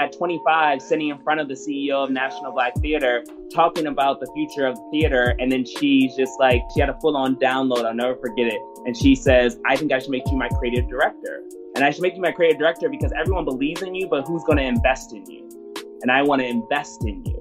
at 25, sitting in front of the CEO of National Black Theater, talking about the future of theater. And then she's just like, she had a full on download. I'll never forget it. And she says, I think I should make you my creative director. And I should make you my creative director because everyone believes in you, but who's going to invest in you? And I want to invest in you.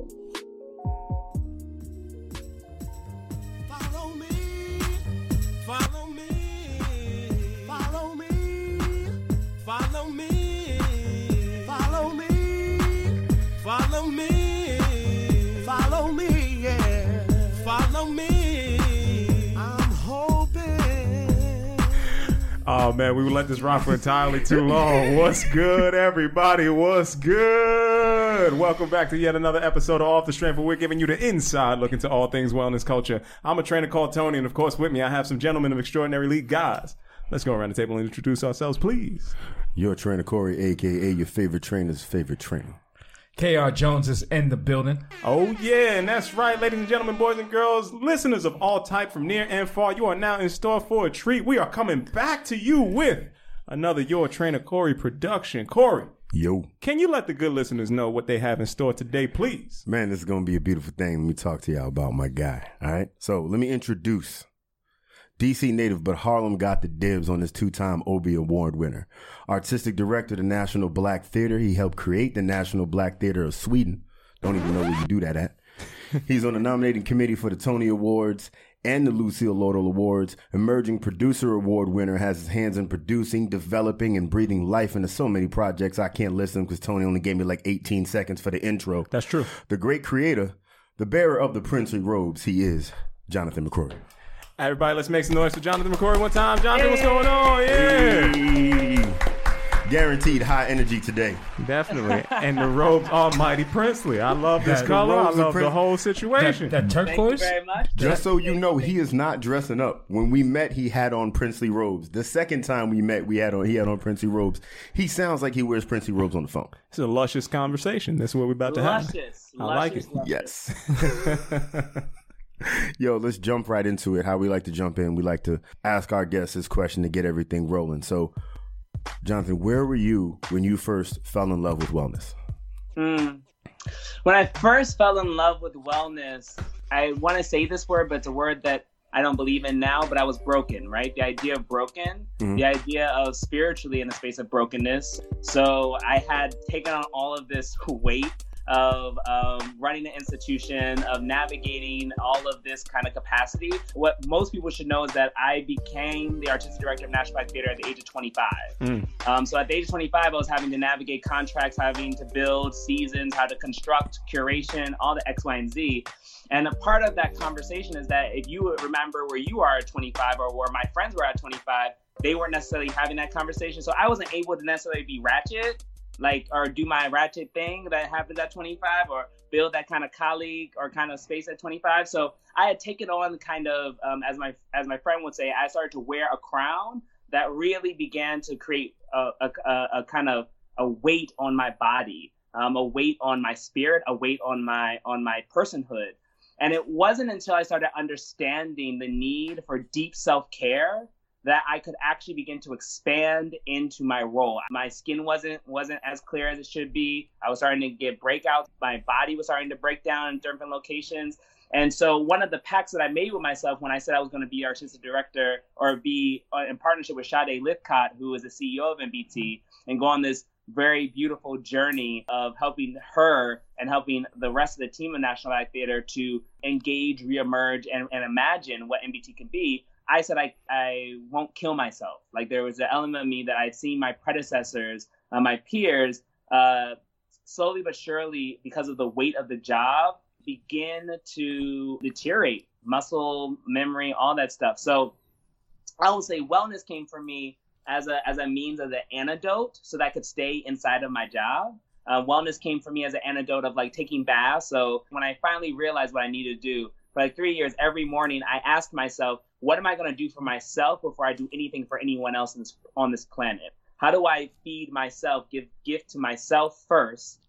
Oh man, we let this run for entirely too long. What's good, everybody? What's good? Welcome back to yet another episode of Off the Strength, where we're giving you the inside look into all things wellness culture. I'm a trainer called Tony, and of course, with me, I have some gentlemen of extraordinary elite guys. Let's go around the table and introduce ourselves, please. Your trainer Corey, aka your favorite trainer's favorite trainer. KR Jones is in the building. Oh yeah, and that's right, ladies and gentlemen, boys and girls, listeners of all type from near and far. You are now in store for a treat. We are coming back to you with another Your Trainer Corey production. Corey, Yo. can you let the good listeners know what they have in store today, please? Man, this is gonna be a beautiful thing. Let me talk to y'all about my guy. All right. So let me introduce DC native, but Harlem got the dibs on this two-time Obie Award winner. Artistic director of the National Black Theater. He helped create the National Black Theater of Sweden. Don't even know where you do that at. He's on the nominating committee for the Tony Awards and the Lucille Lortel Awards. Emerging Producer Award winner has his hands in producing, developing, and breathing life into so many projects. I can't list them because Tony only gave me like 18 seconds for the intro. That's true. The great creator, the bearer of the princely robes, he is Jonathan McCrory. Everybody, let's make some noise for Jonathan McCrory one time. Jonathan, what's going on? Yeah. Hey. Guaranteed high energy today. Definitely. And the robes are mighty princely. I love this That- color. I robes are love the prin- whole That, situation. that Thank you turquoise. very much. Just so you know, he is not dressing up. When we met, he had on princely robes. The second time we met, we had on he had on princely robes. He sounds like he wears princely robes on the phone. it's a luscious conversation. That's what we're about to have. Luscious. I like it. luscious. Yes. Yo, let's jump right into it. How we like to jump in, we like to ask our guests this question to get everything rolling. So, Jonathan, where were you when you first fell in love with wellness? Hmm. When I first fell in love with wellness, I want to say this word, but it's a word that I don't believe in now, but I was broken, right? The idea of broken, Mhm. the idea of spiritually in a space of brokenness. So I had taken on all of this weight of um, running an institution, of navigating all of this kind of capacity. What most people should know is that I became the artistic director of National Black Theater at the age of 25. Mm. Um, so at the age of 25, I was having to navigate contracts, having to build seasons, how to construct curation, all the X, Y, and Z. And a part of that conversation is that if you remember where you are at 25 or where my friends were at 25, they weren't necessarily having that conversation. So I wasn't able to necessarily be ratchet, like, or do my ratchet thing that happens at 25 or build that kind of colleague or kind of space at 25. So I had taken on kind of, um, as my as my friend would say, I started to wear a crown that really began to create a, a, a, kind of a weight on my body, um, a weight on my spirit, a weight on my on my personhood. And it wasn't until I started understanding the need for deep self care that I could actually begin to expand into my role. My skin wasn't wasn't as clear as it should be. I was starting to get breakouts. My body was starting to break down in different locations. And so one of the pacts that I made with myself when I said I was going to be artistic director or be uh, in partnership with Sade Lythcott, who is the CEO of NBT, and go on this very beautiful journey of helping her and helping the rest of the team of National Black Theater to engage, reemerge, and, and imagine what NBT can be. I said I, I won't kill myself. Like there was an element of me that I'd seen my predecessors, uh, my peers, uh, slowly but surely, because of the weight of the job, begin to deteriorate muscle memory, all that stuff. So I will say wellness came for me as a as a means of the antidote, so that I could stay inside of my job. Uh, wellness came for me as an antidote of like taking baths. So when I finally realized what I needed to do for like three years, every morning I asked myself, what am I going to do for myself before I do anything for anyone else this, on this planet? How do I feed myself, give gift to myself first?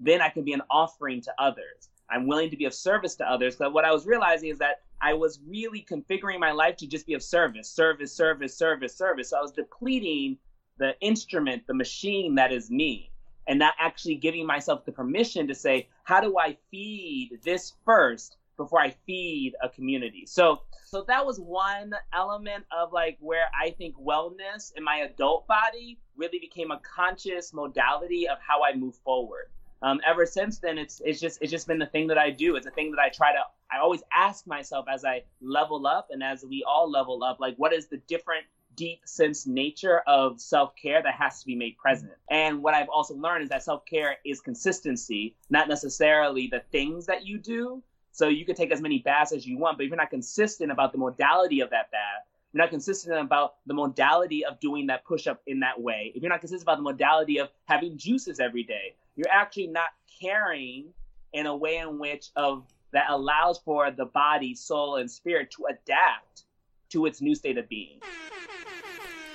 Then I can be an offering to others. I'm willing to be of service to others. But what I was realizing is that I was really configuring my life to just be of service, service, service, service, service. So I was depleting the instrument, the machine that is me. and not actually giving myself the permission to say, how do I feed this first before I feed a community? So, so that was one element of like where I think wellness in my adult body really became a conscious modality of how I move forward. Um, ever since then, it's it's just it's just been the thing that I do. It's a thing that I try to. I always ask myself as I level up and as we all level up, like what is the different deep sense nature of self care that has to be made present. And what I've also learned is that self care is consistency, not necessarily the things that you do. So you can take as many baths as you want, but if you're not consistent about the modality of that bath, you're not consistent about the modality of doing that push up in that way, if you're not consistent about the modality of having juices every day, you're actually not caring in a way in which of that allows for the body, soul, and spirit to adapt to its new state of being.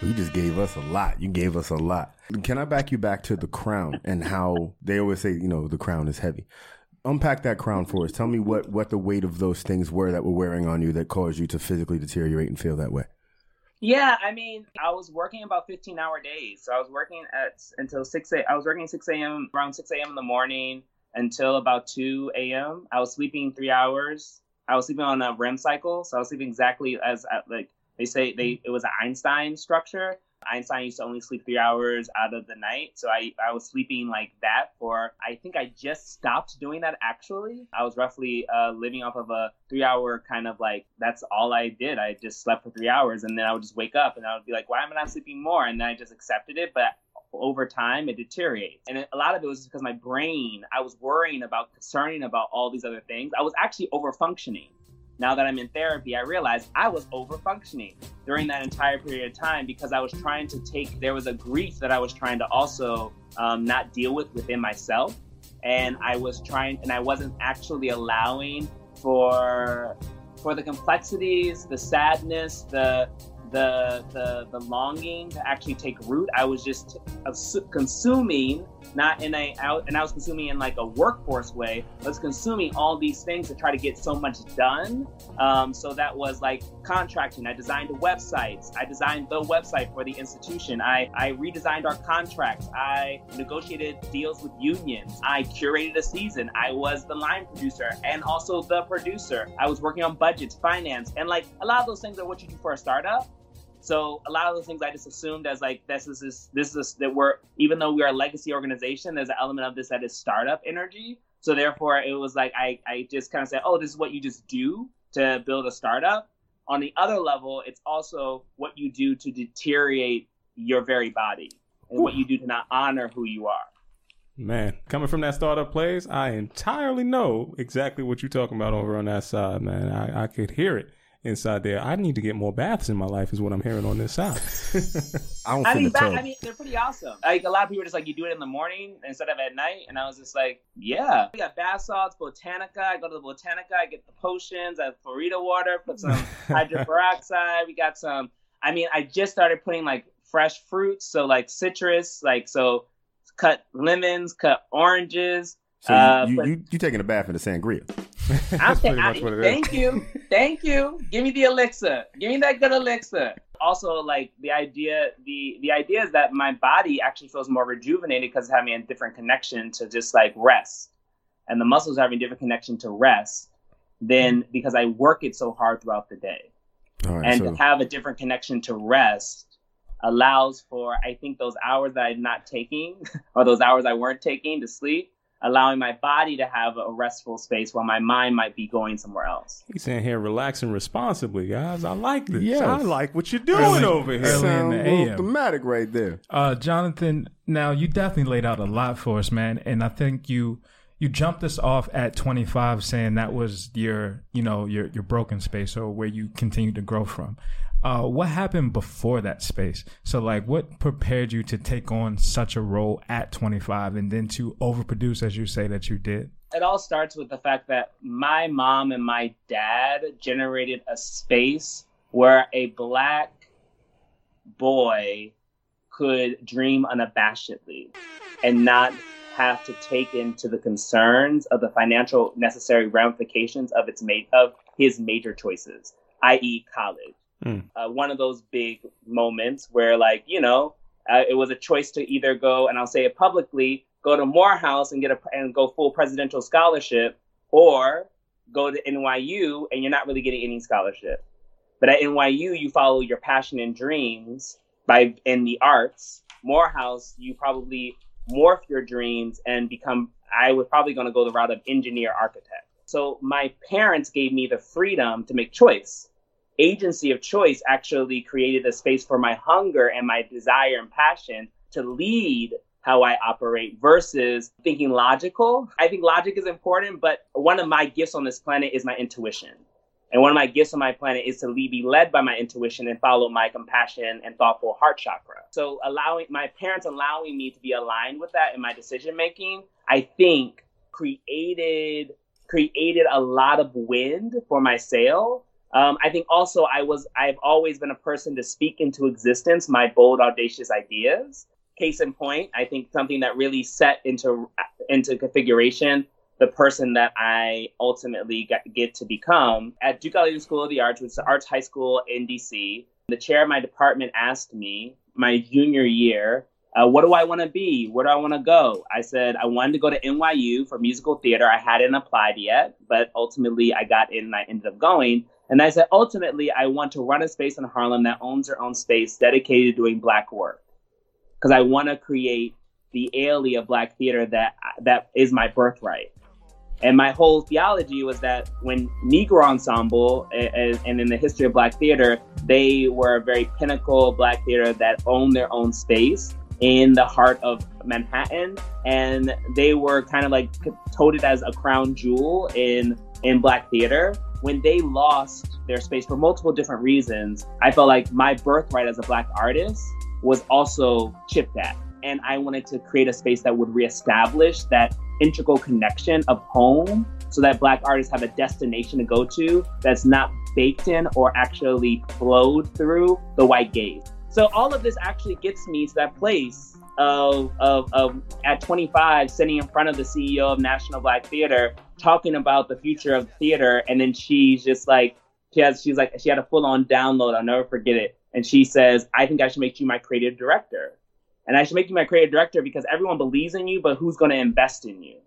You just gave us a lot. You gave us a lot. Can I back you back to the crown and how they always say, you know, the crown is heavy. Unpack that crown for us. Tell me what what the weight of those things were that were wearing on you that caused you to physically deteriorate and feel that way. Yeah, I mean, I was working about 15 hour days. So I was working at until 6 a. I was working 6 a.m. around 6 a.m. in the morning until about 2 a.m. I was sleeping three hours. I was sleeping on a REM cycle, so I was sleeping exactly as like they say they it was an Einstein structure. Einstein used to only sleep three hours out of the night. So I, I was sleeping like that for, I think I just stopped doing that actually. I was roughly uh, living off of a three hour kind of like, that's all I did. I just slept for three hours and then I would just wake up and I would be like, why am I not sleeping more? And then I just accepted it. But over time it deteriorates and a lot of it was because my brain i was worrying about concerning about all these other things i was actually over functioning now that I'm in therapy, I realized I was over functioning during that entire period of time because I was trying to take, there was a grief that I was trying to also um, not deal with within myself. And I was trying, and I wasn't actually allowing for for the complexities, the sadness, the the the the longing to actually take root. I was just consuming, not in a out, and I was consuming in like a workforce way. I was consuming all these things to try to get so much done. Um, so that was like contracting. I designed websites. I designed the website for the institution. I I redesigned our contracts. I negotiated deals with unions. I curated a season. I was the line producer and also the producer. I was working on budgets, finance, and like a lot of those things are what you do for a startup. So a lot of those things I just assumed as like this is this, this is that we're even though we are a legacy organization, there's an element of this that is startup energy. So therefore, it was like I I just kind of said, oh, this is what you just do to build a startup. On the other level, it's also what you do to deteriorate your very body and Ooh. what you do to not honor who you are. Man, coming from that startup place, I entirely know exactly what you're talking about over on that side, man. I, I could hear it inside there. I need to get more baths in my life, is what I'm hearing on this side. I don't. I mean, I mean, they're pretty awesome. Like a lot of people are just like, you do it in the morning instead of at night, and I was just like, yeah. We got bath salts, Botanica. I go to the Botanica. I get the potions. I have Florida water. Put some hydrogen peroxide. We got some. I mean, I just started putting like fresh fruits, so like citrus, like so, cut lemons, cut oranges. So uh, you, you, you, you taking a bath in the sangria? I'm pretty much what it thank is. you, thank you. Give me the elixir. Give me that good elixir. Also, like the idea, the the idea is that my body actually feels more rejuvenated because having a different connection to just like rest, and the muscles having a different connection to rest than because I work it so hard throughout the day. and so. to have a different connection to rest allows for I think those hours that I'm not taking or those hours I weren't taking to sleep allowing my body to have a restful space while my mind might be going somewhere else. He's saying here, relaxing responsibly, guys. I like this. Yeah, I like what you're doing early, over here. Early in the AM. thematic right there. Uh, Jonathan, now you definitely laid out a lot for us, man. And I think you you jumped us off at 25 saying that was your you know your your broken space or where you continue to grow from uh, what happened before that space? So, like, what prepared you to take on such a role at 25 and then to overproduce, as you say that you did? It all starts with the fact that my mom and my dad generated a space where a black boy could dream unabashedly and not have to take into the concerns of the financial necessary ramifications of its made of his major choices, i.e., college. Mm. Uh, one of those big moments where, like, you know, uh, it was a choice to either go, and I'll say it publicly, go to Morehouse and get a and go full presidential scholarship, or go to NYU and you're not really getting any scholarship. But at NYU, you follow your passion and dreams by in the arts. Morehouse, you probably morph your dreams and become. I was probably going to go the route of engineer architect. So my parents gave me the freedom to make choice. Agency of choice actually created a space for my hunger and my desire and passion to lead how I operate versus thinking logical. I think logic is important, but one of my gifts on this planet is my intuition. And one of my gifts on my planet is to be led by my intuition and follow my compassion and thoughtful heart chakra. So allowing my parents allowing me to be aligned with that in my decision making, I think created created a lot of wind for my sail. Um, I think also I was I've always been a person to speak into existence my bold audacious ideas. Case in point, I think something that really set into into configuration the person that I ultimately get, get to become. At Duke Ellington School of the Arts, which is the arts high school in DC, the chair of my department asked me my junior year, uh, what do I want to be? Where do I want to go? I said I wanted to go to NYU for musical theater. I hadn't applied yet, but ultimately I got in and I ended up going. And I said, ultimately, I want to run a space in Harlem that owns their own space dedicated to doing Black work. Because I want to create the alley of Black theater that that is my birthright. And my whole theology was that when Negro Ensemble and, in the history of Black theater, they were a very pinnacle Black theater that owned their own space in the heart of Manhattan, and they were kind of like toted as a crown jewel in in Black theater. When they lost their space for multiple different reasons, I felt like my birthright as a Black artist was also chipped at, and I wanted to create a space that would reestablish that integral connection of home so that black artists have a destination to go to that's not baked in or actually flowed through the white gaze. So all of this actually gets me to that place of, of, of at 25 sitting in front of the CEO of National Black Theater talking about the future of theater and then she's just like she has she's like she had a full on download, I'll never forget it. And she says, I think I should make you my creative director. And I should make you my creative director because everyone believes in you, but who's going to invest in you?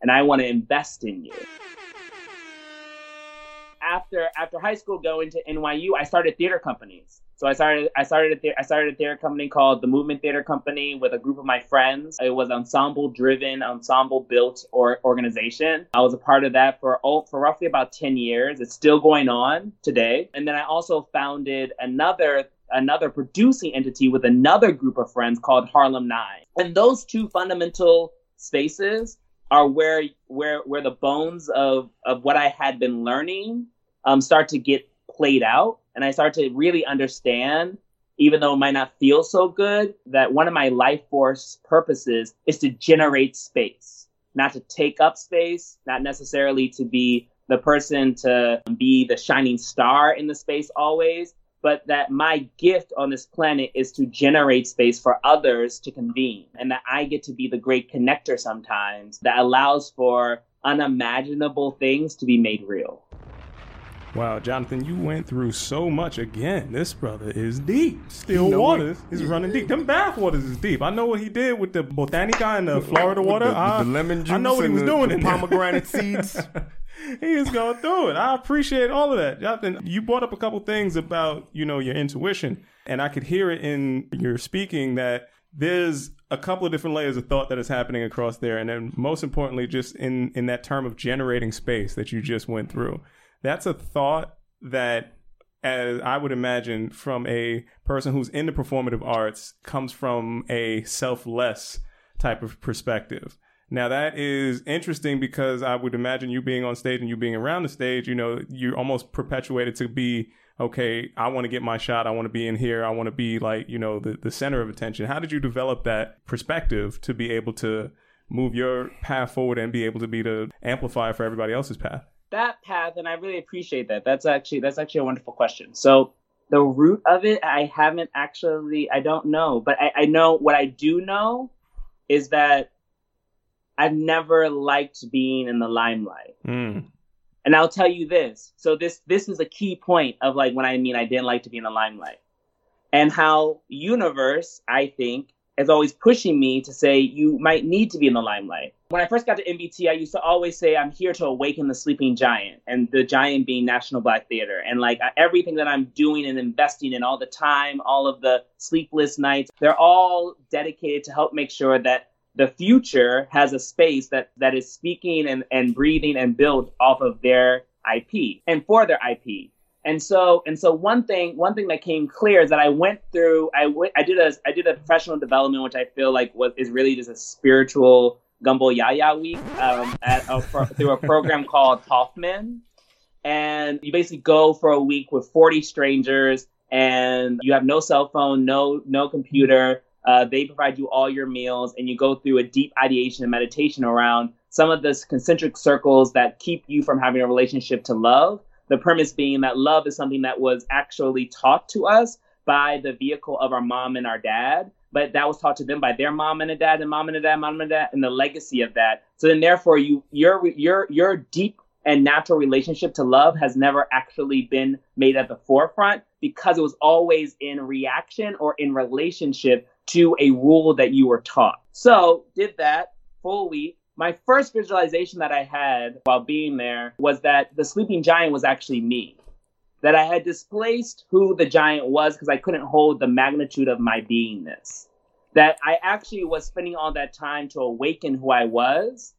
And I want to invest in you. After after high school, going to NYU, I started theater companies. So I started I started a I started a theater company called the Movement Theater Company with a group of my friends. It was ensemble driven, ensemble built or organization. I was a part of that for oh, for roughly about 10 years. It's still going on today. And then I also founded another another producing entity with another group of friends called Harlem Nine. And those two fundamental spaces are where where where the bones of of what I had been learning um, start to get played out, and I start to really understand. Even though it might not feel so good, that one of my life force purposes is to generate space, not to take up space, not necessarily to be the person to be the shining star in the space always, but that my gift on this planet is to generate space for others to convene and that I get to be the great connector sometimes that allows for unimaginable things to be made real. Wow, Jonathan, you went through so much again. This brother is deep. Still You know waters is running deep. Them bath waters is deep. I know what he did with the botanica and the Florida water. the, I, the lemon juice I know what he was the- doing the in pomegranate seeds. he is going through it. I appreciate all of that. Jonathan, you brought up a couple things about, you know, your intuition. And I could hear it in your speaking that there's a couple of different layers of thought that is happening across there. And then most importantly, just in, in that term of generating space that you just went through. That's a thought that as I would imagine from a person who's in the performative arts comes from a selfless type of perspective. Now that is interesting because I would imagine you being on stage and you being around the stage, you know, you're almost perpetuated to be, okay, I want to get my shot. I want to be in here. I want to be like, you know, the, the center of attention. How did you develop that perspective to be able to move your path forward and be able to be the amplifier for everybody else's path? That path, and I really appreciate that. That's actually that's actually a wonderful question. So the root of it, I haven't actually, I don't know, but I, I know what I do know is that I've never liked being in the limelight. Mm. And I'll tell you this. So this this is a key point of like when I mean I didn't like to be in the limelight. And how universe, I think, is always pushing me to say you might need to be in the limelight. When I first got to NBT, I used to always say I'm here to awaken the sleeping giant, and the giant being National Black Theater. And like everything that I'm doing and investing in all the time, all of the sleepless nights, they're all dedicated to help make sure that the future has a space that that is speaking and, and breathing and built off of their IP and for their IP. And so, and so one thing, one thing that came clear is that I went through, I went, I did a, I did a professional development, which I feel like was is really just a spiritual gumbo yaya week um, at a, through a program called Hoffman, and you basically go for a week with forty strangers, and you have no cell phone, no no computer. Uh, they provide you all your meals, and you go through a deep ideation and meditation around some of the concentric circles that keep you from having a relationship to love the premise being that love is something that was actually taught to us by the vehicle of our mom and our dad, but that was taught to them by their mom and a dad and mom and a dad, mom and a dad, and the legacy of that. So then, therefore, you your your your deep and natural relationship to love has never actually been made at the forefront because it was always in reaction or in relationship to a rule that you were taught. So did that full week my first visualization that I had while being there was that the sleeping giant was actually me. That I had displaced who the giant was because I couldn't hold the magnitude of my beingness. That I actually was spending all that time to awaken who I was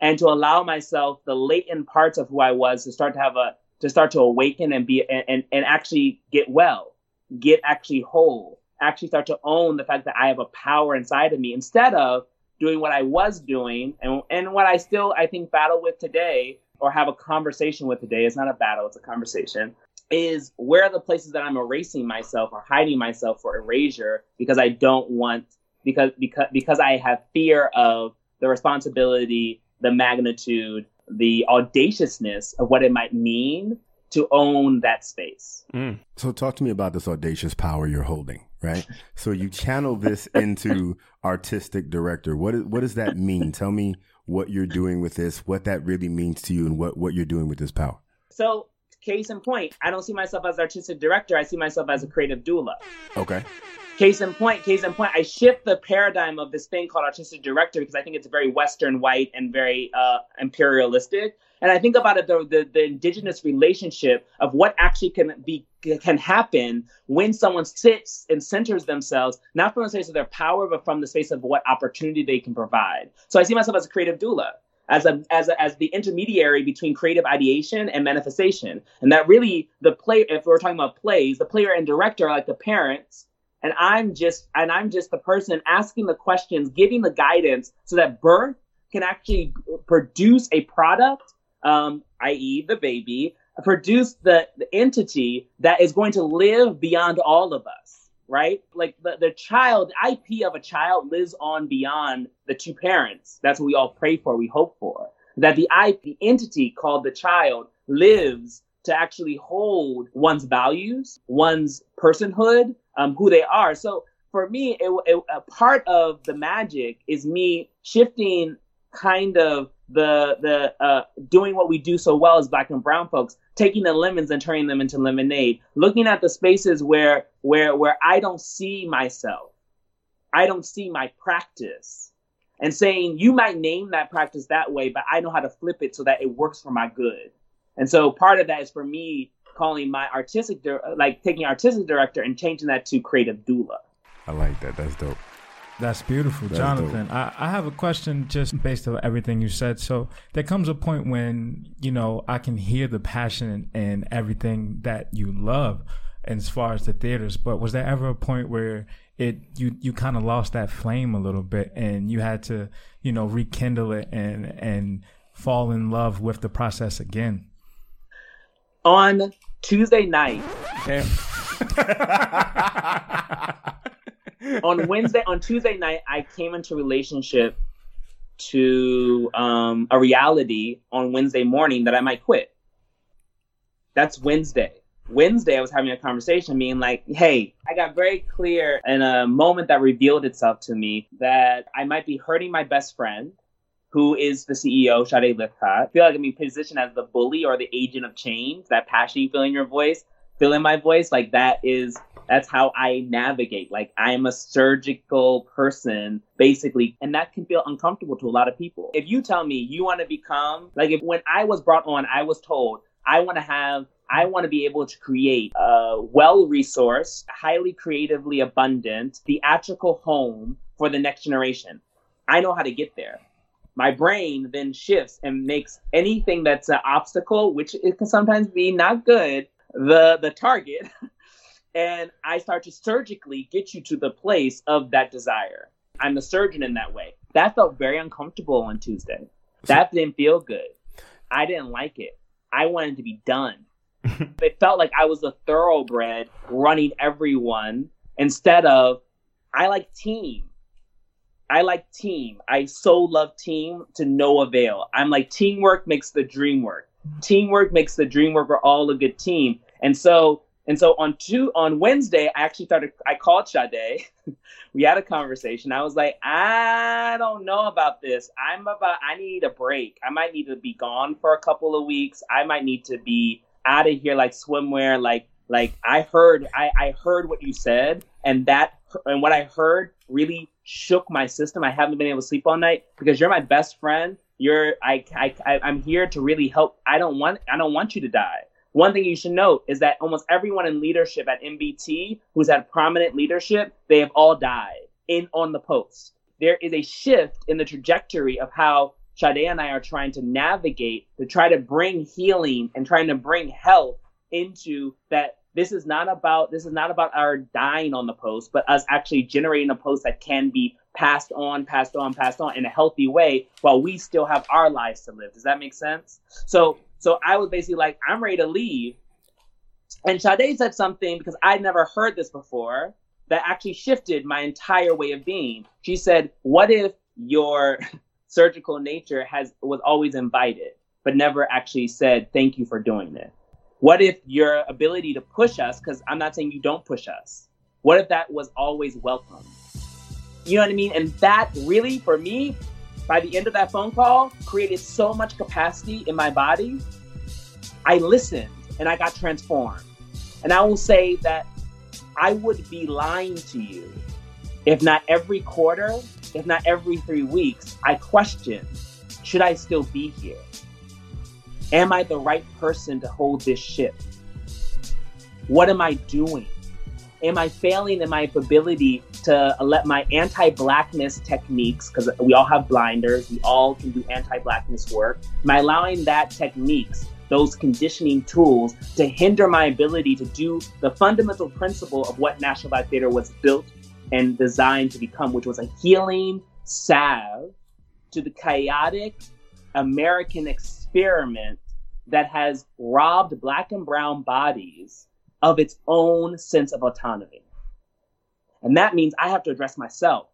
and to allow myself the latent parts of who I was to start to have a to start to awaken and be and, and, and actually get well, get actually whole, actually start to own the fact that I have a power inside of me instead of doing what I was doing and, and what I still, I think, battle with today or have a conversation with today. It's not a battle, it's a conversation. Is where are the places that I'm erasing myself or hiding myself for erasure because I don't want because because because I have fear of the responsibility, the magnitude, the audaciousness of what it might mean to own that space. Mm. So talk to me about this audacious power you're holding right? So you channel this into artistic director. What is, what does that mean? Tell me what you're doing with this, what that really means to you, and what what you're doing with this power. So, case in point, I don't see myself as artistic director. I see myself as a creative doula. Okay. Case in point, case in point, I shift the paradigm of this thing called artistic director because I think it's very Western white and very uh, imperialistic. And I think about it the, the, the indigenous relationship of what actually can be can happen when someone sits and centers themselves, not from the space of their power, but from the space of what opportunity they can provide. So I see myself as a creative doula as a, as a, as the intermediary between creative ideation and manifestation. And that really the play if we're talking about plays, the player and director are like the parents and I'm just and I'm just the person asking the questions, giving the guidance so that birth can actually produce a product, um, i.e., the baby, produce the, the entity that is going to live beyond all of us, right? Like the, the child, IP of a child lives on beyond the two parents. That's what we all pray for, we hope for. That the IP entity called the child lives to actually hold one's values, one's personhood, um, who they are. So for me, it, it, a part of the magic is me shifting kind of the the uh, doing what we do so well as black and brown folks, taking the lemons and turning them into lemonade, looking at the spaces where where where I don't see myself, I don't see my practice, and saying you might name that practice that way, but I know how to flip it so that it works for my good. And so part of that is for me calling my artistic, like taking artistic director and changing that to creative doula. I like that. That's dope. That's beautiful, That's Jonathan. I, I have a question just based on everything you said. So there comes a point when, you know, I can hear the passion and everything that you love as far as the theaters, but was there ever a point where it you you kind of lost that flame a little bit and you had to, you know, rekindle it and and fall in love with the process again? On Tuesday night. on Wednesday, on Tuesday night, I came into relationship to um, a reality on Wednesday morning that I might quit. That's Wednesday. Wednesday, I was having a conversation, being like, hey, I got very clear in a moment that revealed itself to me that I might be hurting my best friend who is the CEO, Sade Lythcott. I feel like I'm being positioned as the bully or the agent of change, that passion you feel in your voice, feel in my voice, like that is That's how I navigate. Like I am a surgical person, basically, and that can feel uncomfortable to a lot of people. If you tell me you want to become like if when I was brought on, I was told I want to have I want to be able to create a well resourced, highly creatively abundant, theatrical home for the next generation. I know how to get there. My brain then shifts and makes anything that's an obstacle, which it can sometimes be not good, the the target. and I start to surgically get you to the place of that desire. I'm a surgeon in that way. That felt very uncomfortable on Tuesday. That didn't feel good. I didn't like it. I wanted to be done. it felt like I was a thoroughbred running everyone instead of I like team. I like team. I so love team to no avail. I'm like teamwork makes the dream work. Teamwork makes the dream work. We're all a good team. And so and so on two on Wednesday, I actually started. I called Sade. we had a conversation. I was like, I don't know about this. I'm about. I need a break. I might need to be gone for a couple of weeks. I might need to be out of here like swimwear. Like like I heard. I I heard what you said, and that and what I heard really shook my system. I haven't been able to sleep all night because you're my best friend. You're I I, I I'm here to really help. I don't want I don't want you to die. One thing you should note is that almost everyone in leadership at NBT who's had prominent leadership, they have all died in on the post. There is a shift in the trajectory of how Sade and I are trying to navigate to try to bring healing and trying to bring health into that this is not about this is not about our dying on the post, but us actually generating a post that can be passed on, passed on, passed on in a healthy way while we still have our lives to live. Does that make sense? So so I was basically like, I'm ready to leave. And Sade said something because I'd never heard this before that actually shifted my entire way of being. She said, What if your surgical nature has was always invited, but never actually said thank you for doing it? What if your ability to push us, because I'm not saying you don't push us, what if that was always welcome? You know what I mean? And that really, for me, by the end of that phone call, created so much capacity in my body. I listened and I got transformed. And I will say that I would be lying to you if not every quarter, if not every three weeks, I question should I still be here? Am I the right person to hold this ship? What am I doing? Am I failing in my ability to let my anti-blackness techniques, because we all have blinders, we all can do anti-blackness work. I allowing that techniques, those conditioning tools, to hinder my ability to do the fundamental principle of what National Black Theater was built and designed to become, which was a healing salve to the chaotic American experiment that has robbed black and brown bodies of its own sense of autonomy. And that means I have to address myself.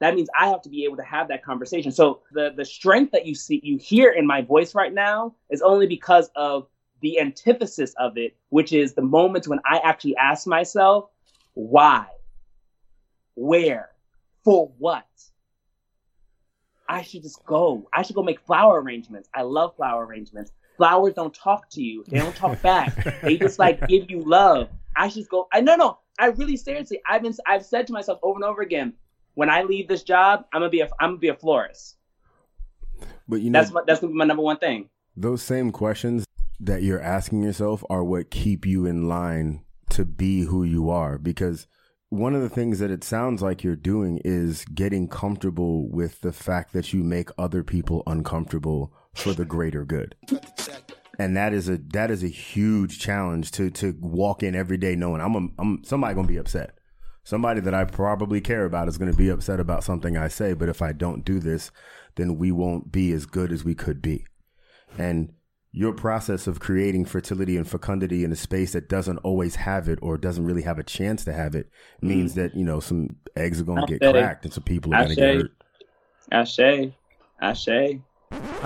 That means I have to be able to have that conversation. So the the strength that you see you hear in my voice right now is only because of the antithesis of it, which is the moments when I actually ask myself, why? Where? For what? I should just go. I should go make flower arrangements. I love flower arrangements. Flowers don't talk to you. They don't talk back. they just like give you love. I should go. I no no. I really seriously, I've been, I've said to myself over and over again, when I leave this job, I'm gonna be a, I'm gonna be a florist. But you know, that's my, that's gonna be my number one thing. Those same questions that you're asking yourself are what keep you in line to be who you are. Because one of the things that it sounds like you're doing is getting comfortable with the fact that you make other people uncomfortable for the greater good and that is a that is a huge challenge to to walk in every day knowing I'm a, I'm somebody gonna be upset. Somebody that I probably care about is gonna be upset about something I say. But if I don't do this, then we won't be as good as we could be. And your process of creating fertility and fecundity in a space that doesn't always have it or doesn't really have a chance to have it means mm. that you know some eggs are going to get cracked and some people are going to get hurt. Ashe, Ashe. I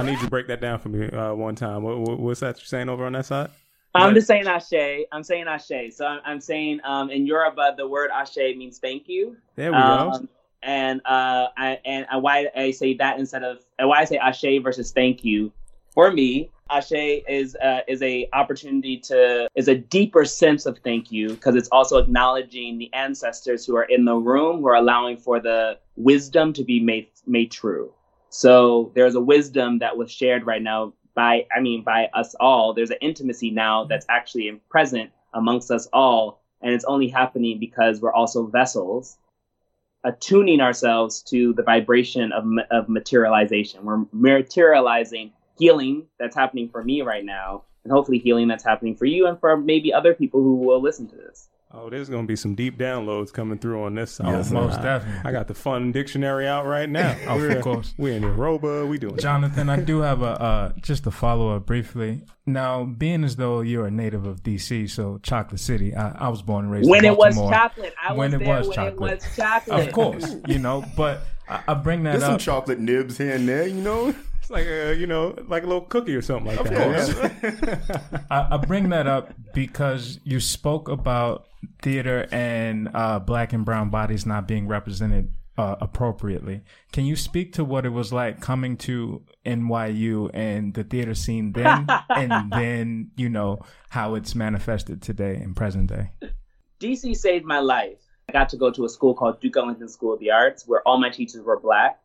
need you to break that down for me uh, one time. What, what, what's that you're saying over on that side? I'm just saying ashe. I'm saying ashe. So I'm, I'm saying um, in Yoruba the word ashe means thank you. There we um, go. And uh, I, and why I say that instead of why I say ashe versus thank you for me, Ashe is uh, is a opportunity to is a deeper sense of thank you because it's also acknowledging the ancestors who are in the room who are allowing for the wisdom to be made made true. So there's a wisdom that was shared right now by I mean by us all. There's an intimacy now mm-hmm. that's actually present amongst us all, and it's only happening because we're also vessels attuning ourselves to the vibration of, of materialization. We're materializing healing that's happening for me right now, and hopefully healing that's happening for you and for maybe other people who will listen to this. Oh, there's gonna be some deep downloads coming through on this side. Yes, most definitely. I got the fun dictionary out right now. oh, of course. We're in Yoruba. We doing Jonathan, I do have a uh, just a follow up briefly. Now, being as though you're a native of DC, so Chocolate City, I, I was born and raised when it was chocolate. I when was it there was when chocolate. it was chocolate. Of course, you know, but I, I bring that up. There's some chocolate nibs here and there, you know. It's like a you know like a little cookie or something like Of that. course. I, I bring that up because you spoke about theater and uh, black and brown bodies not being represented uh, appropriately. Can you speak to what it was like coming to NYU and the theater scene then, and then you know how it's manifested today in present day? DC saved my life. I got to go to a school called Duke Ellington School of the Arts, where all my teachers were black.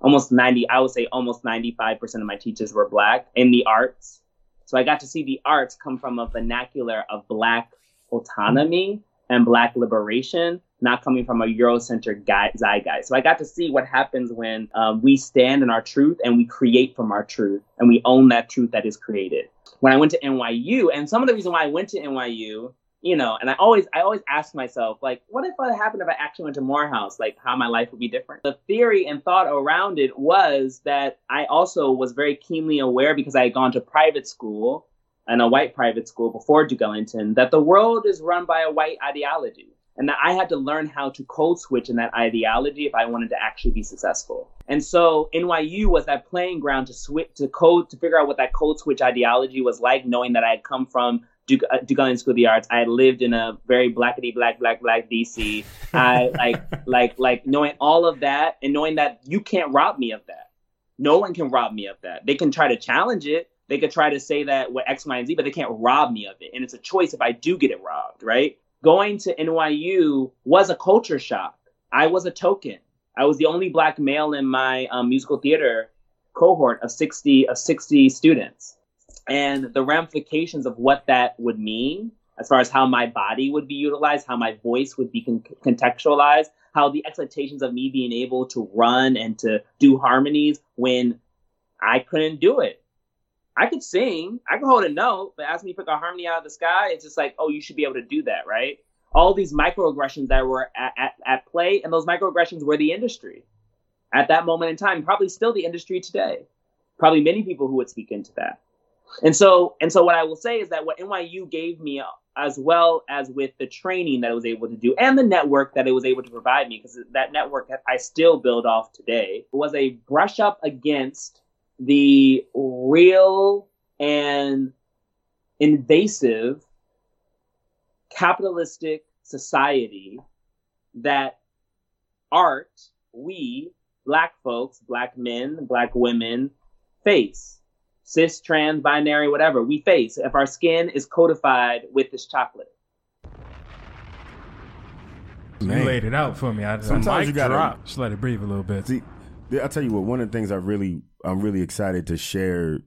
Almost 90, I would say almost 95% of my teachers were black in the arts. So I got to see the arts come from a vernacular of black autonomy and black liberation, not coming from a Eurocentric guy, zeitgeist. So I got to see what happens when um, we stand in our truth and we create from our truth and we own that truth that is created. When I went to NYU, and some of the reason why I went to NYU you know, and I always I always ask myself, like, what if it happened if I actually went to Morehouse? Like, how my life would be different. The theory and thought around it was that I also was very keenly aware because I had gone to private school and a white private school before Duke Ellington that the world is run by a white ideology. And that I had to learn how to code switch in that ideology if I wanted to actually be successful. And so NYU was that playing ground to switch to code to figure out what that code switch ideology was like, knowing that I had come from Duke, uh, Duke Ellington School of the Arts. I had lived in a very blackety black black black DC. I like like like knowing all of that and knowing that you can't rob me of that. No one can rob me of that. They can try to challenge it. They could try to say that with X, Y, and Z, but they can't rob me of it. And it's a choice if I do get it robbed, right? Going to NYU was a culture shock. I was a token. I was the only black male in my um, musical theater cohort of 60 of 60 students and the ramifications of what that would mean as far as how my body would be utilized, how my voice would be con- contextualized, how the expectations of me being able to run and to do harmonies when I couldn't do it. I could sing, I could hold a note, but ask me to pick a harmony out of the sky, it's just like, oh, you should be able to do that, right? All these microaggressions that were at, at, at play, and those microaggressions were the industry at that moment in time, probably still the industry today. Probably many people who would speak into that. And so, and so, what I will say is that what NYU gave me, as well as with the training that I was able to do and the network that it was able to provide me, because that network I still build off today, was a brush up against the real and invasive capitalistic society that art, we, black folks, black men, black women, face cis, trans, binary, whatever we face if our skin is codified with this chocolate. You laid it out for me. I, Sometimes you gotta drop. just let it breathe a little bit. See, I'll tell you what. One of the things I really, I'm really excited to share,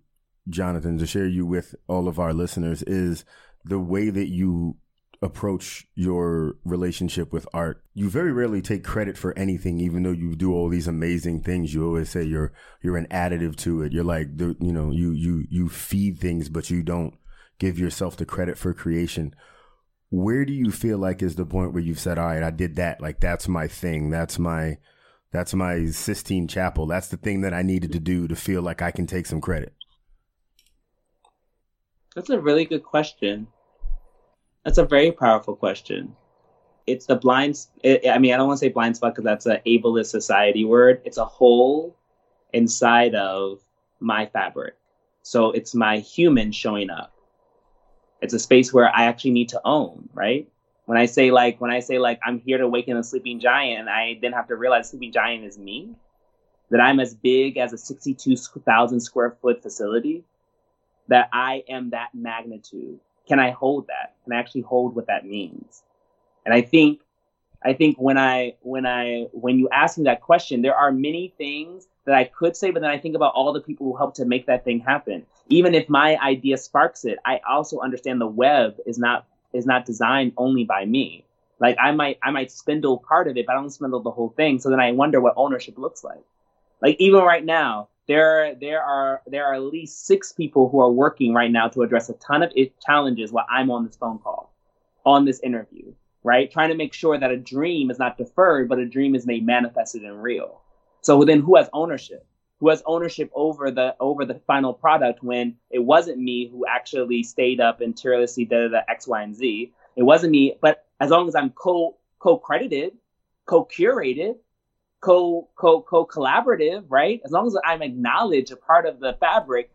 Jonathan, to share you with all of our listeners is the way that you approach your relationship with art. You very rarely take credit for anything, even though you do all these amazing things. You always say you're you're an additive to it. You're like the, you know you you you feed things, but you don't give yourself the credit for creation. Where do you feel like is the point where you've said, "All right, I did that. Like that's my thing. That's my that's my Sistine Chapel. That's the thing that I needed to do to feel like I can take some credit." That's a really good question. That's a very powerful question. It's the blind. It, I mean, I don't want to say blind spot because that's an ableist society word. It's a hole inside of my fabric. So it's my human showing up. It's a space where I actually need to own, right? When I say like, when I say like, I'm here to awaken a sleeping giant, I then have to realize sleeping giant is me. That I'm as big as a 62,000 square foot facility. that I am that magnitude? Can I hold that? Can I actually hold what that means? And I think, I think when I, when I, when you ask me that question, there are many things that I could say, but then I think about all the people who helped to make that thing happen. Even if my idea sparks it, I also understand the web is not, is not designed only by me. Like I might, I might spindle part of it, but I don't spindle the whole thing. So then I wonder what ownership looks like. Like even right now, there there are there are at least six people who are working right now to address a ton of challenges while I'm on this phone call, on this interview, right? Trying to make sure that a dream is not deferred, but a dream is made manifested and real. So then, who has ownership? Who has ownership over the over the final product when it wasn't me who actually stayed up and tirelessly did the X, Y, and Z? It wasn't me, but as long as I'm co co credited, co curated, co co co collaborative, right? As long as I'm acknowledged a part of the fabric.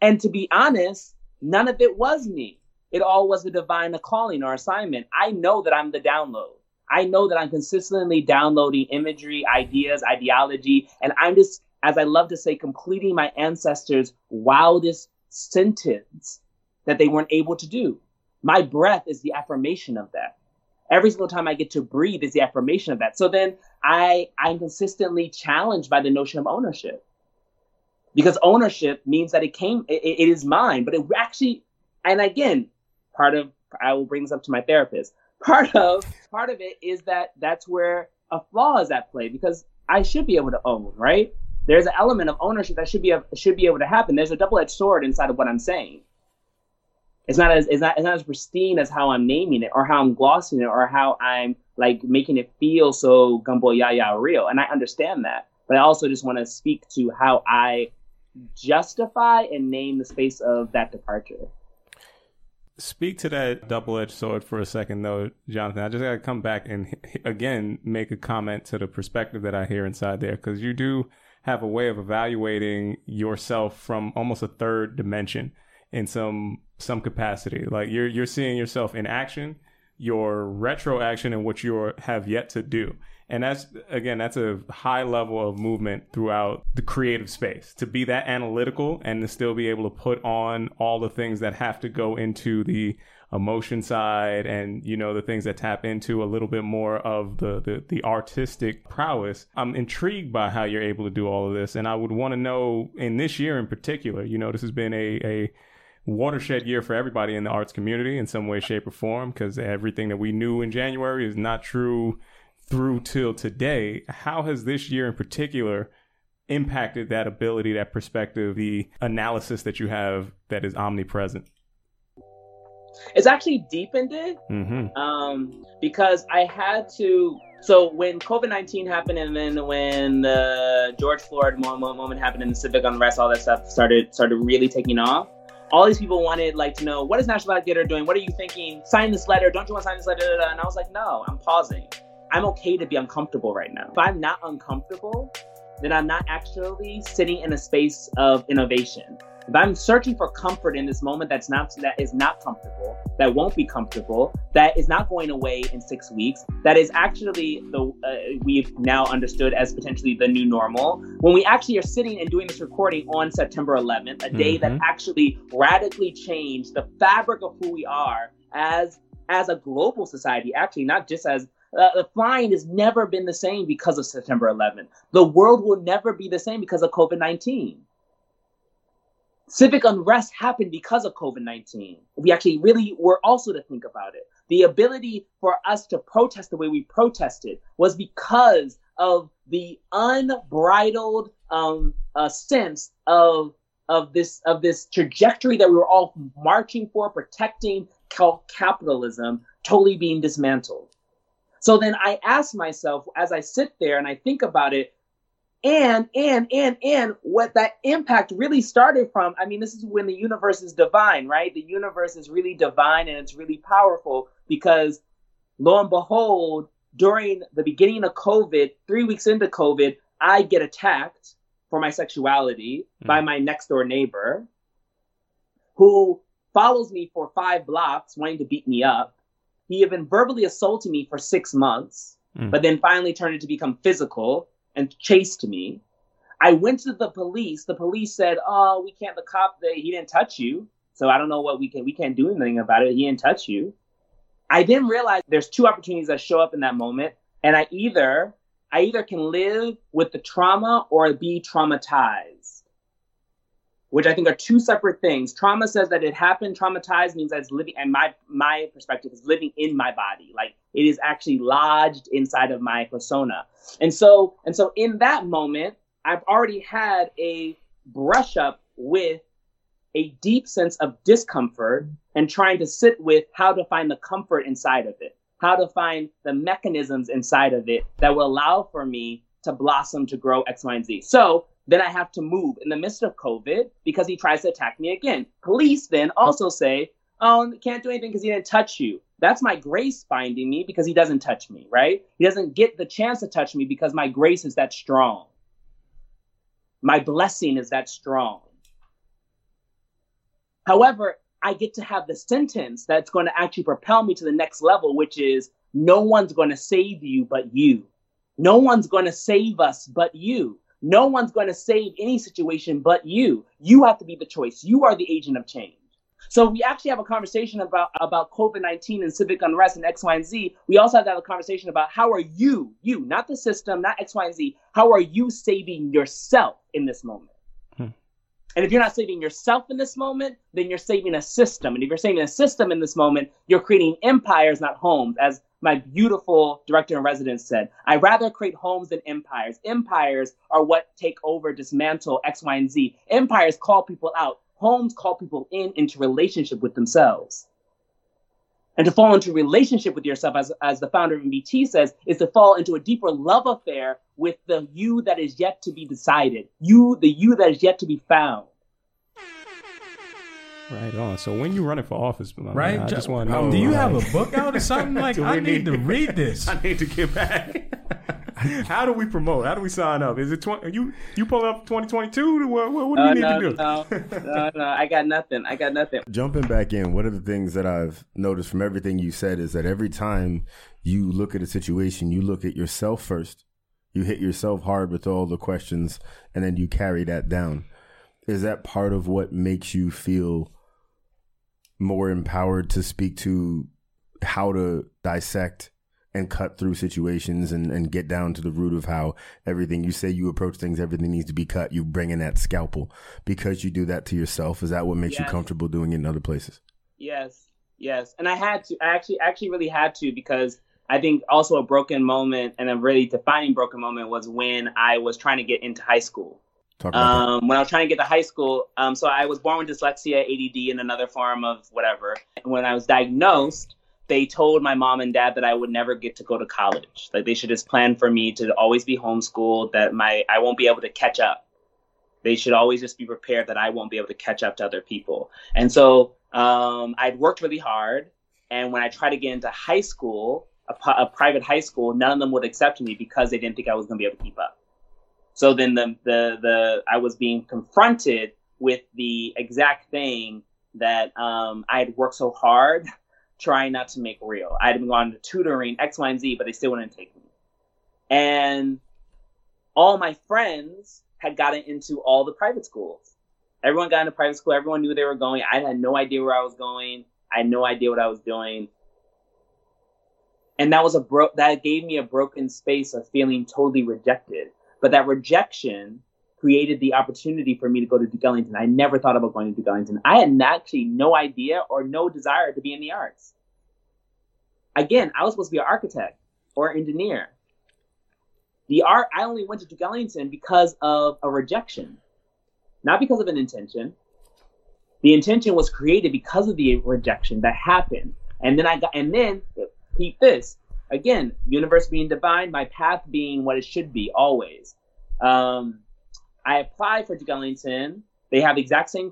And to be honest, none of it was me. It all was a divine calling or assignment. I know that I'm the download. I know that I'm consistently downloading imagery, ideas, ideology, and I'm just, as I love to say, completing my ancestors' wildest sentence that they weren't able to do. My breath is the affirmation of that every single time I get to breathe is the affirmation of that. So then I I'm consistently challenged by the notion of ownership. Because ownership means that it came it, it is mine, but it actually and again, part of I will bring this up to my therapist. Part of part of it is that that's where a flaw is at play because I should be able to own, right? There's an element of ownership that should be should be able to happen. There's a double-edged sword inside of what I'm saying it's not as it's not it's not as pristine as how I'm naming it or how I'm glossing it or how I'm like making it feel so gumbo ya ya real. And I understand that. But I also just want to speak to how I justify and name the space of that departure. Speak to that double edged sword for a second, though, Jonathan. I just got to come back and again make a comment to the perspective that I hear inside there because you do have a way of evaluating yourself from almost a third dimension in some some capacity. Like you're you're seeing yourself in action, your retro action, and what you have yet to do. And that's again, that's a high level of movement throughout the creative space to be that analytical and to still be able to put on all the things that have to go into the emotion side and you know the things that tap into a little bit more of the, the the artistic prowess i'm intrigued by how you're able to do all of this and i would want to know in this year in particular you know this has been a a watershed year for everybody in the arts community in some way, shape, or form because everything that we knew in January is not true through till today. How has this year in particular impacted that ability, that perspective, the analysis that you have that is omnipresent? It's actually deepened it mm-hmm. um, because I had to. So when COVID nineteen happened, and then when the George Floyd moment, happened, and the civic unrest, all that stuff started started really taking off all these people wanted like to know what is National Black Theater doing? What are you thinking? Sign this letter. Don't you want to sign this letter? And I was like, no, I'm pausing. I'm okay to be uncomfortable right now. If I'm not uncomfortable, then I'm not actually sitting in a space of innovation if I'm searching for comfort in this moment that's not that is not comfortable, that won't be comfortable, that is not going away in six weeks, that is actually the uh, we've now understood as potentially the new normal. When we actually are sitting and doing this recording on September 11th, a day mm-hmm. that actually radically changed the fabric of who we are as as a global society, actually not just as uh, the flying has never been the same because of September 11th. The world will never be the same because of COVID 19 civic unrest happened because of COVID 19. We actually really were also to think about it. The ability for us to protest the way we protested was because of the unbridled um, uh, sense of of this of this trajectory that we were all marching for, protecting capitalism, totally being dismantled. So then I ask myself as I sit there and I think about it, and and and and what that impact really started from i mean this is when the universe is divine right the universe is really divine and it's really powerful because lo and behold during the beginning of covid three weeks into covid i get attacked for my sexuality mm. by my next door neighbor who follows me for five blocks wanting to beat me up he had been verbally assaulting me for six months mm. but then finally turned it to become physical and chased me. I went to the police. The police said, "Oh, we can't. The cop, they, he didn't touch you, so I don't know what we can. We can't do anything about it. He didn't touch you." I then realized there's two opportunities that show up in that moment, and I either I either can live with the trauma or be traumatized, which I think are two separate things. Trauma says that it happened. Traumatized means that it's living, and my my perspective is living in my body, like it is actually lodged inside of my persona. And so and so in that moment, I've already had a brush up with a deep sense of discomfort and trying to sit with how to find the comfort inside of it, how to find the mechanisms inside of it that will allow for me to blossom, to grow X, Y, and Z. So then I have to move in the midst of COVID because he tries to attack me again. Police then also say, oh, can't do anything because he didn't touch you. That's my grace finding me because he doesn't touch me, right? He doesn't get the chance to touch me because my grace is that strong. My blessing is that strong. However, I get to have the sentence that's going to actually propel me to the next level, which is no one's going to save you but you. No one's going to save us but you. No one's going to save any situation but you. You have to be the choice. You are the agent of change. So we actually have a conversation about, about COVID-19 and civic unrest and X, Y, and Z. We also have to have a conversation about how are you, you, not the system, not X, Y, and Z, how are you saving yourself in this moment? And if you're not saving yourself in this moment, then you're saving a system. And if you're saving a system in this moment, you're creating empires, not homes. As my beautiful director in residence said, I rather create homes than empires. Empires are what take over, dismantle X, Y, and Z. Empires call people out. Homes call people in into relationship with themselves. And to fall into relationship with yourself, as, as the founder of NBT says, is to fall into a deeper love affair with the you that is yet to be decided, you, the you that is yet to be found. Right on. So when you running for office, right? I just want to know. Do you have a book out or something? Like I need, need, to read this. I need to get back. How do we promote? How do we sign up? Is it 20, you you pull up twenty twenty two? What, what, what do uh, we need no, to do? No, no, no, I got nothing. I got nothing. Jumping back in, one of the things that I've noticed from everything you said is that every time you look at a situation, you look at yourself first. You hit yourself hard with all the questions, and then you carry that down. Is that part of what makes you feel more empowered to speak to how to dissect and cut through situations and, and get down to the root of how everything you say you approach things, everything needs to be cut. You bring in that scalpel because you do that to yourself. Is that what makes yes. you comfortable doing it in other places? Yes, yes. And I had to, I actually, actually really had to because I think also a broken moment and a really defining broken moment was when I was trying to get into high school. Um, when I was trying to get to high school, um, so I was born with dyslexia, ADD, and another form of whatever. And when I was diagnosed, they told my mom and dad that I would never get to go to college. Like they should just plan for me to always be homeschooled, that my I won't be able to catch up. They should always just be prepared that I won't be able to catch up to other people. And so um, I'd worked really hard, and when I tried to get into high school, a, a private high school, none of them would accept me because they didn't think I was going to be able to keep up. So then the the the I was being confronted with the exact thing that um, I had worked so hard trying not to make real. I had been going to tutoring X, Y, and Z, but they still wouldn't take me. And all my friends had gotten into all the private schools. Everyone got into private school. Everyone knew they were going. I had no idea where I was going. I had no idea what I was doing. And that was a bro- that gave me a broken space of feeling totally rejected. But that rejection created the opportunity for me to go to Duke Ellington. I never thought about going to Duke Ellington. I had actually no idea or no desire to be in the arts. Again, I was supposed to be an architect or engineer. The art, I only went to Duke Ellington because of a rejection, not because of an intention. The intention was created because of the rejection that happened. And then I got, and then, keep this, again, universe being divine, my path being what it should be always. Um, I applied for Duke Ellington. They have the exact same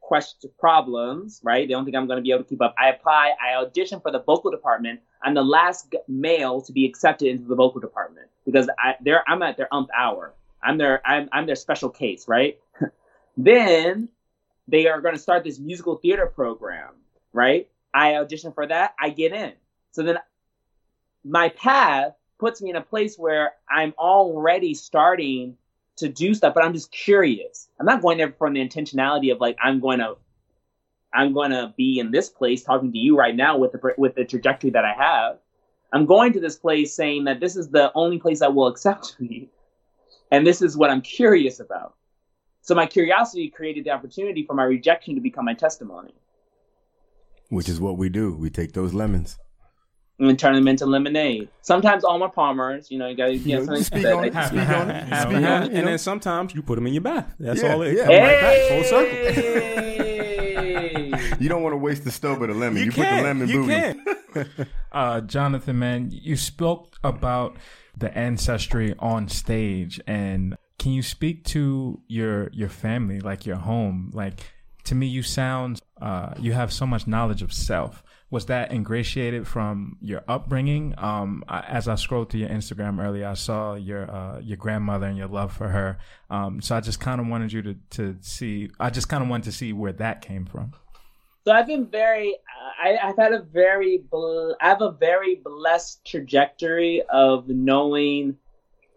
question problems, right? They don't think I'm going to be able to keep up. I apply. I audition for the vocal department. I'm the last male to be accepted into the vocal department because I, I'm at their umph hour. I'm their I'm, I'm their special case, right? then they are going to start this musical theater program, right? I audition for that. I get in. So then my path puts me in a place where I'm already starting to do stuff, but I'm just curious. I'm not going there from the intentionality of like I'm going to I'm going to be in this place talking to you right now with the with the trajectory that I have. I'm going to this place saying that this is the only place that will accept me, and this is what I'm curious about. So my curiosity created the opportunity for my rejection to become my testimony. Which is what we do. We take those lemons and turn them into lemonade. Sometimes Arnold Palmer's, you know, you gotta get something speak on it. Speak on it. Speak on it. And then sometimes you put them in your bath. That's Yeah, all it yeah. comes right back full circle. You don't want to waste the stub of the lemon. You, You put the can. lemon You booty. can. Uh, Jonathan, man, you spoke about the ancestry on stage, and can you speak to your your family, like your home? Like to me, you sound uh, you have so much knowledge of self. Was that ingratiated from your upbringing? Um, I, as I scrolled through your Instagram earlier, I saw your uh, your grandmother and your love for her. Um, so I just kind of wanted you to to see. I just kind of wanted to see where that came from. So I've been very, I, I've had a very, bl- I have a very blessed trajectory of knowing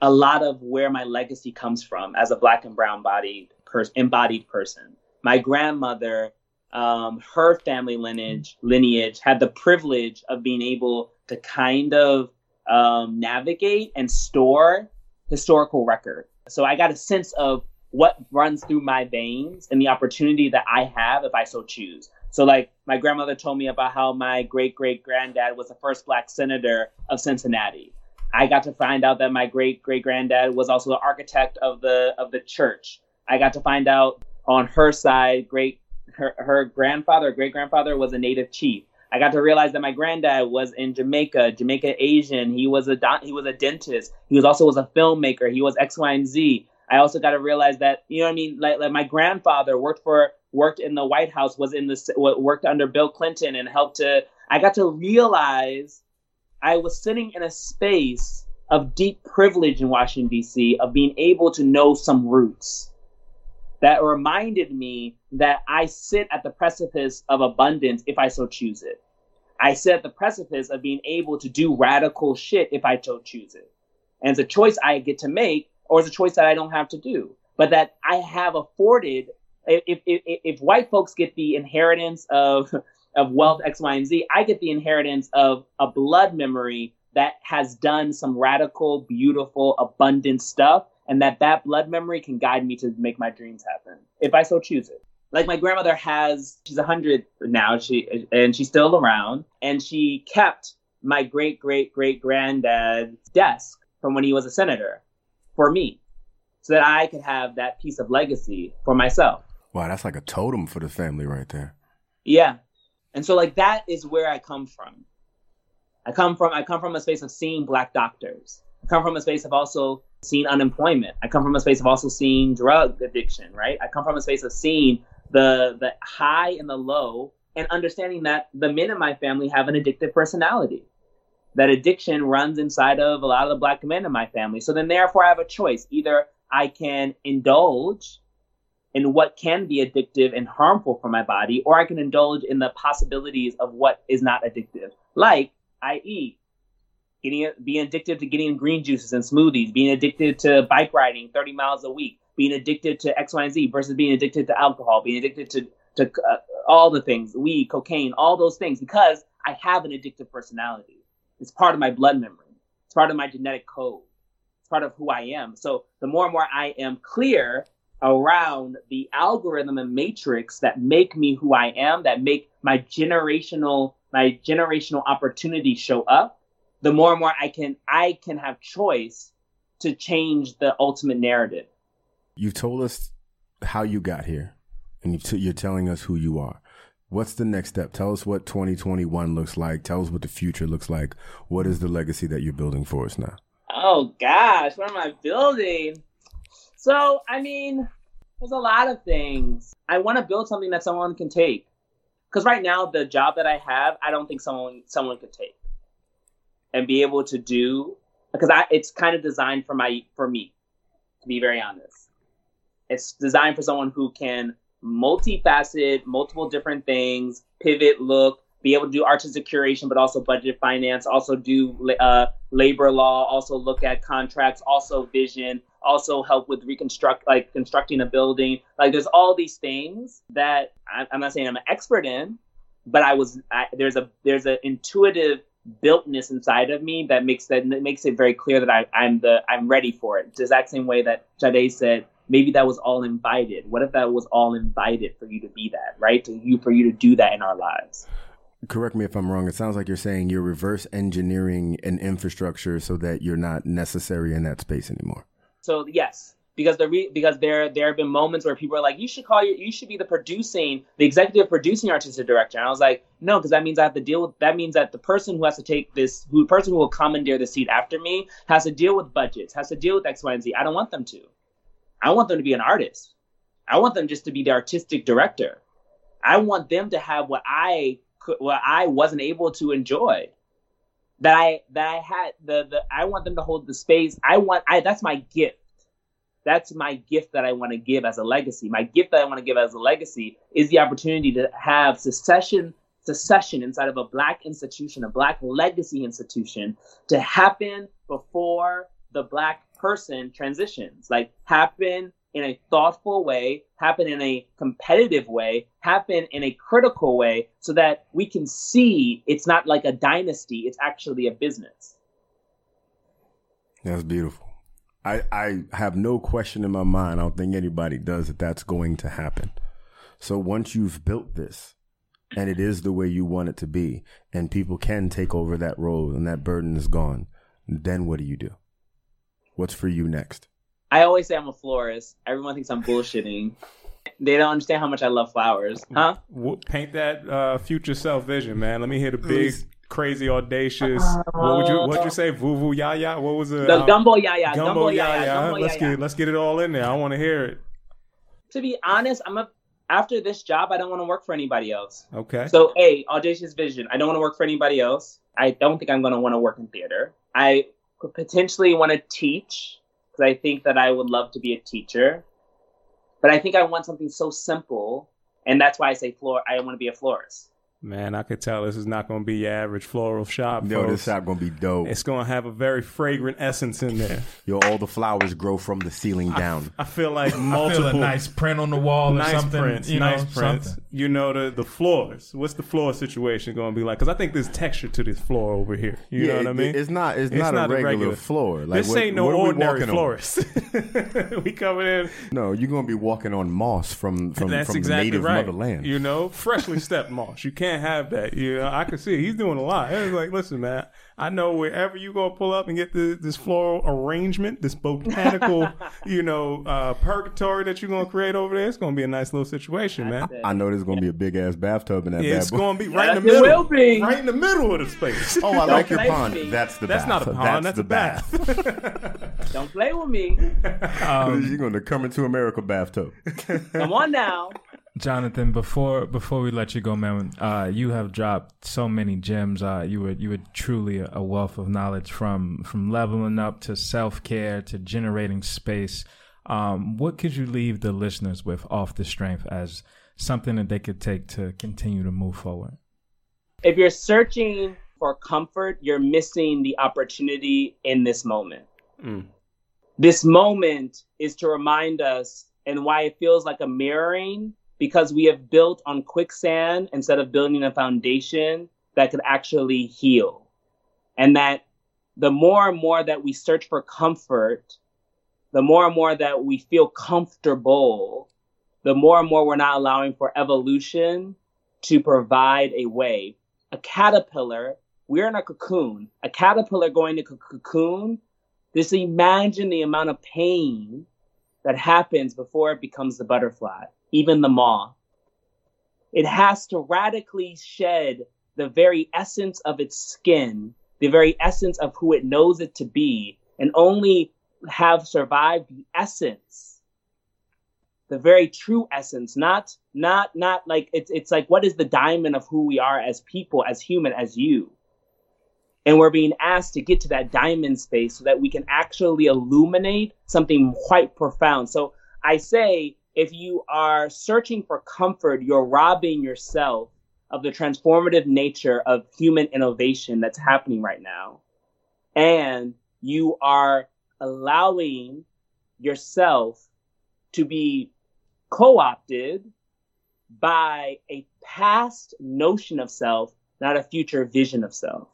a lot of where my legacy comes from as a black and brown bodied person, embodied person. My grandmother, um, her family lineage, lineage had the privilege of being able to kind of um, navigate and store historical record. So I got a sense of what runs through my veins and the opportunity that I have if I so choose. So, like, my grandmother told me about how my great great granddad was the first black senator of Cincinnati. I got to find out that my great great granddad was also the architect of the of the church. I got to find out on her side, great her, her grandfather, great grandfather was a native chief. I got to realize that my granddad was in Jamaica, Jamaica Asian. He was a don- he was a dentist. He was also was a filmmaker. He was X, Y, and Z. I also got to realize that you know what I mean. Like, like my grandfather worked for worked in the White House, was in the worked under Bill Clinton, and helped to. I got to realize I was sitting in a space of deep privilege in Washington D.C. of being able to know some roots that reminded me that I sit at the precipice of abundance if I so choose it. I sit at the precipice of being able to do radical shit if I so choose it. And it's a choice I get to make, or it's a choice that I don't have to do, but that I have afforded. If, if, if white folks get the inheritance of, of wealth X, Y, and Z, I get the inheritance of a blood memory that has done some radical, beautiful, abundant stuff and that that blood memory can guide me to make my dreams happen if I so choose it. Like my grandmother has, she's 100 now, she and she's still around, and she kept my great great great granddad's desk from when he was a senator for me, so that I could have that piece of legacy for myself. Wow, that's like a totem for the family right there. Yeah, and so like that is where I come from. I come from I come from a space of seeing black doctors. I come from a space of also seeing unemployment. I come from a space of also seeing drug addiction, right? I come from a space of seeing the the high and the low and understanding that the men in my family have an addictive personality. That addiction runs inside of a lot of the black men in my family. So then therefore I have a choice. Either I can indulge in what can be addictive and harmful for my body, or I can indulge in the possibilities of what is not addictive. Like, i.e., getting being addicted to getting green juices and smoothies, being addicted to bike riding 30 miles a week, being addicted to X, Y, and Z versus being addicted to alcohol, being addicted to to uh, all the things, weed, cocaine, all those things, because I have an addictive personality. It's part of my blood memory. It's part of my genetic code. It's part of who I am. So the more and more I am clear around the algorithm and matrix that make me who I am, that make my generational my generational opportunities show up, the more and more I can I can have choice to change the ultimate narrative. You've told us how you got here, and t- you're telling us who you are. What's the next step? Tell us what 2021 looks like. Tell us what the future looks like. What is the legacy that you're building for us now? Oh gosh, what am I building? So, I mean, there's a lot of things. I want to build something that someone can take. Cuz right now the job that I have, I don't think someone someone could take and be able to do because I it's kind of designed for my for me to be very honest. It's designed for someone who can multifaceted, multiple different things, pivot, look, be able to do artistic curation, but also budget finance, also do uh, labor law, also look at contracts, also vision, also help with reconstruct, like constructing a building. Like there's all these things that I, I'm not saying I'm an expert in, but I was I, there's a there's an intuitive builtness inside of me that makes that, makes it very clear that I, I'm the I'm ready for it. The exact same way that Jade said maybe that was all invited. What if that was all invited for you to be that, right? To you for you to do that in our lives. Correct me if I'm wrong. It sounds like you're saying you're reverse engineering an infrastructure so that you're not necessary in that space anymore. So yes, because the re- because there there have been moments where people are like, you should call your you should be the producing the executive producing artistic director. And I was like, no, because that means I have to deal with that means that the person who has to take this who the person who will commandeer the seat after me has to deal with budgets, has to deal with X, Y, and Z. I don't want them to. I want them to be an artist. I want them just to be the artistic director. I want them to have what I could, what I wasn't able to enjoy. That I that I had the the I want them to hold the space. I want I that's my gift. That's my gift that I want to give as a legacy. My gift that I want to give as a legacy is the opportunity to have secession secession inside of a black institution, a black legacy institution to happen before the black person transitions. Like happen in a thoughtful way, happen in a competitive way, happen in a critical way so that we can see it's not like a dynasty, it's actually a business. That's beautiful. I, I have no question in my mind. I don't think anybody does that that's going to happen. So once you've built this and it is the way you want it to be and people can take over that role and that burden is gone, then what do you do? What's for you next? I always say I'm a florist. Everyone thinks I'm bullshitting. They don't understand how much I love flowers, huh? Paint that uh, future self vision, man. Let me hear the big, crazy, audacious. what would you What'd you say? Voo voo ya ya. What was it? The gumbo ya ya. Gumbo, Gumbo ya ya ya. ya. Gumbo Let's ya ya. get Let's get it all in there. I want to hear it. To be honest, I'm a after this job, I don't want to work for anybody else. Okay. So, a audacious vision. I don't want to work for anybody else. I don't think I'm going to want to work in theater. I could potentially want to teach because I think that I would love to be a teacher. But I think I want something so simple, and that's why I say floor. I want to be a florist. Man, I could tell this is not going to be your average floral shop. No, folks. this shop gonna be dope. It's going to have a very fragrant essence in there. Yo, all the flowers grow from the ceiling down. I feel like I multiple feel a nice print on the wall or nice something. prints, you know, nice prints. something. You know the the floors. What's the floor situation going to be like? Because I think there's texture to this floor over here. You know what I mean? It's not. It's, It's not, not a regular, regular- floor. Like this what- ain't no what are we ordinary florist. we coming in. No, you're gonna be walking on moss from from, That's from exactly the native right. motherland. You know, freshly stepped moss. You can't have that. You know, I can see he's doing a lot. It's like, listen, man. I know wherever you gonna pull up and get the, this floral arrangement, this botanical, you know, uh, purgatory that you're gonna create over there, it's gonna be a nice little situation, man. I know there's gonna be a big ass bathtub in that It's bad boy. gonna be right in the Yes, it middle, will be. right in the middle of the space. Oh, I like your pond. That's the That's bath. not a pond. That's, the a bath. Don't play with me. you're gonna come into America bathtub. Come on now. Jonathan, before before we let you go, man, uh, you have dropped so many gems. Uh, you were you were truly a, a wealth of knowledge from from leveling up to self care to generating space. Um, what could you leave the listeners with off the strength as something that they could take to continue to move forward? If you're searching for comfort, you're missing the opportunity in this moment. Mm. This moment is to remind us and why it feels like a mirroring because we have built on quicksand instead of building a foundation that could actually heal. And that the more and more that we search for comfort, the more and more that we feel comfortable, the more and more we're not allowing for evolution to provide a way. A caterpillar, we're in a cocoon. A caterpillar going to c- cocoon, just imagine the amount of pain that happens before it becomes the butterfly, even the moth. It has to radically shed the very essence of its skin, the very essence of who it knows it to be, and only have survived the essence the very true essence not not not like it's it's like what is the diamond of who we are as people as human as you and we're being asked to get to that diamond space so that we can actually illuminate something quite profound so i say if you are searching for comfort you're robbing yourself of the transformative nature of human innovation that's happening right now and you are allowing yourself to be co-opted by a past notion of self, not a future vision of self.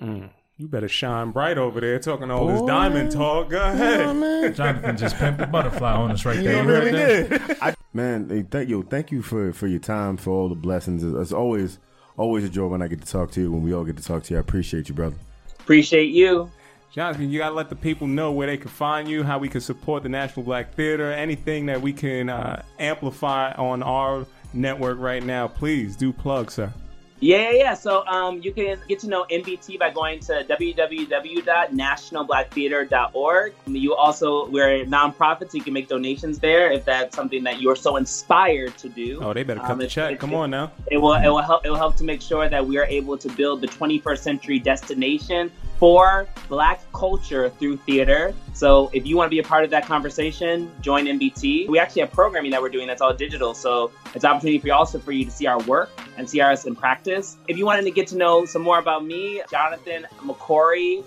Mm. You better shine bright over there talking all this diamond talk. Go ahead. Jonathan just pimped the butterfly on us right there. You You really did. I- Man, hey, thank you, thank you for for your time, for all the blessings. It's, it's always always a joy when I get to talk to you. When we all get to talk to you, I appreciate you, brother. Appreciate you. Jonathan, you gotta let the people know where they can find you, how we can support the National Black Theater, anything that we can uh, amplify on our network right now. Please do plug, sir. Yeah, yeah, yeah. So um, you can get to know NBT by going to www.nationalblacktheater.org. You also, we're a nonprofit, so you can make donations there if that's something that you're so inspired to do. Oh, they better come Um, it's- check. Come on now. It will, it will help. It will help to make sure that we are able to build the 21st century destination for Black culture through theater. So, if you want to be a part of that conversation, join NBT. We actually have programming that we're doing that's all digital. So, it's an opportunity for you also for you to see our work and see us in practice. If you wanted to get to know some more about me, Jonathan McCrory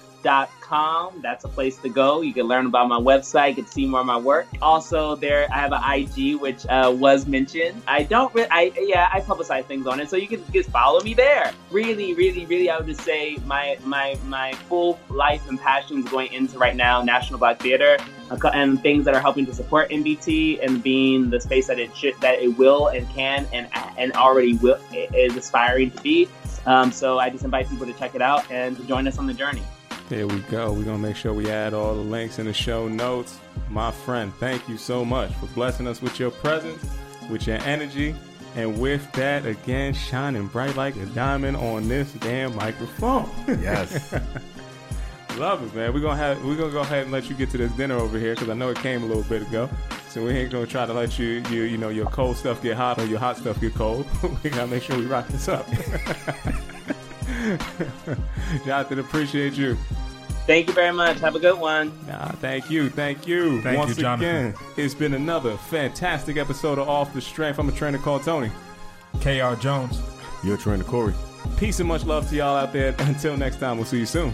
com. That's a place to go. You can learn about my website, you can see more of my work. Also, there I have an IG which uh, was mentioned. I don't, re- I yeah, I publicize things on it, so you can just follow me there. Really, really, really, I would just say my my my full life and passion is going into right now National Black Theater and things that are helping to support NBT and being the space that it should, that it will and can and and already will is aspiring to be. Um, so I just invite people to check it out and to join us on the journey. There we go. We're going to make sure we add all the links in the show notes. My friend, thank you so much for blessing us with your presence, with your energy, and with that, again, shining bright like a diamond on this damn microphone. Yes. Love it, man. We're gonna have we're gonna go ahead and let you get to this dinner over here because I know it came a little bit ago. So we ain't gonna try to let you you you know your cold stuff get hot or your hot stuff get cold. we gotta make sure we rock this up. Jonathan, appreciate you. Thank you very much. Have a good one. Nah, thank you, thank you. Thank Once you, Jonathan. again, it's been another fantastic episode of Off the Strength. I'm a trainer called Tony. K.R. Jones. You're trainer Corey. Peace and much love to y'all out there. Until next time, we'll see you soon.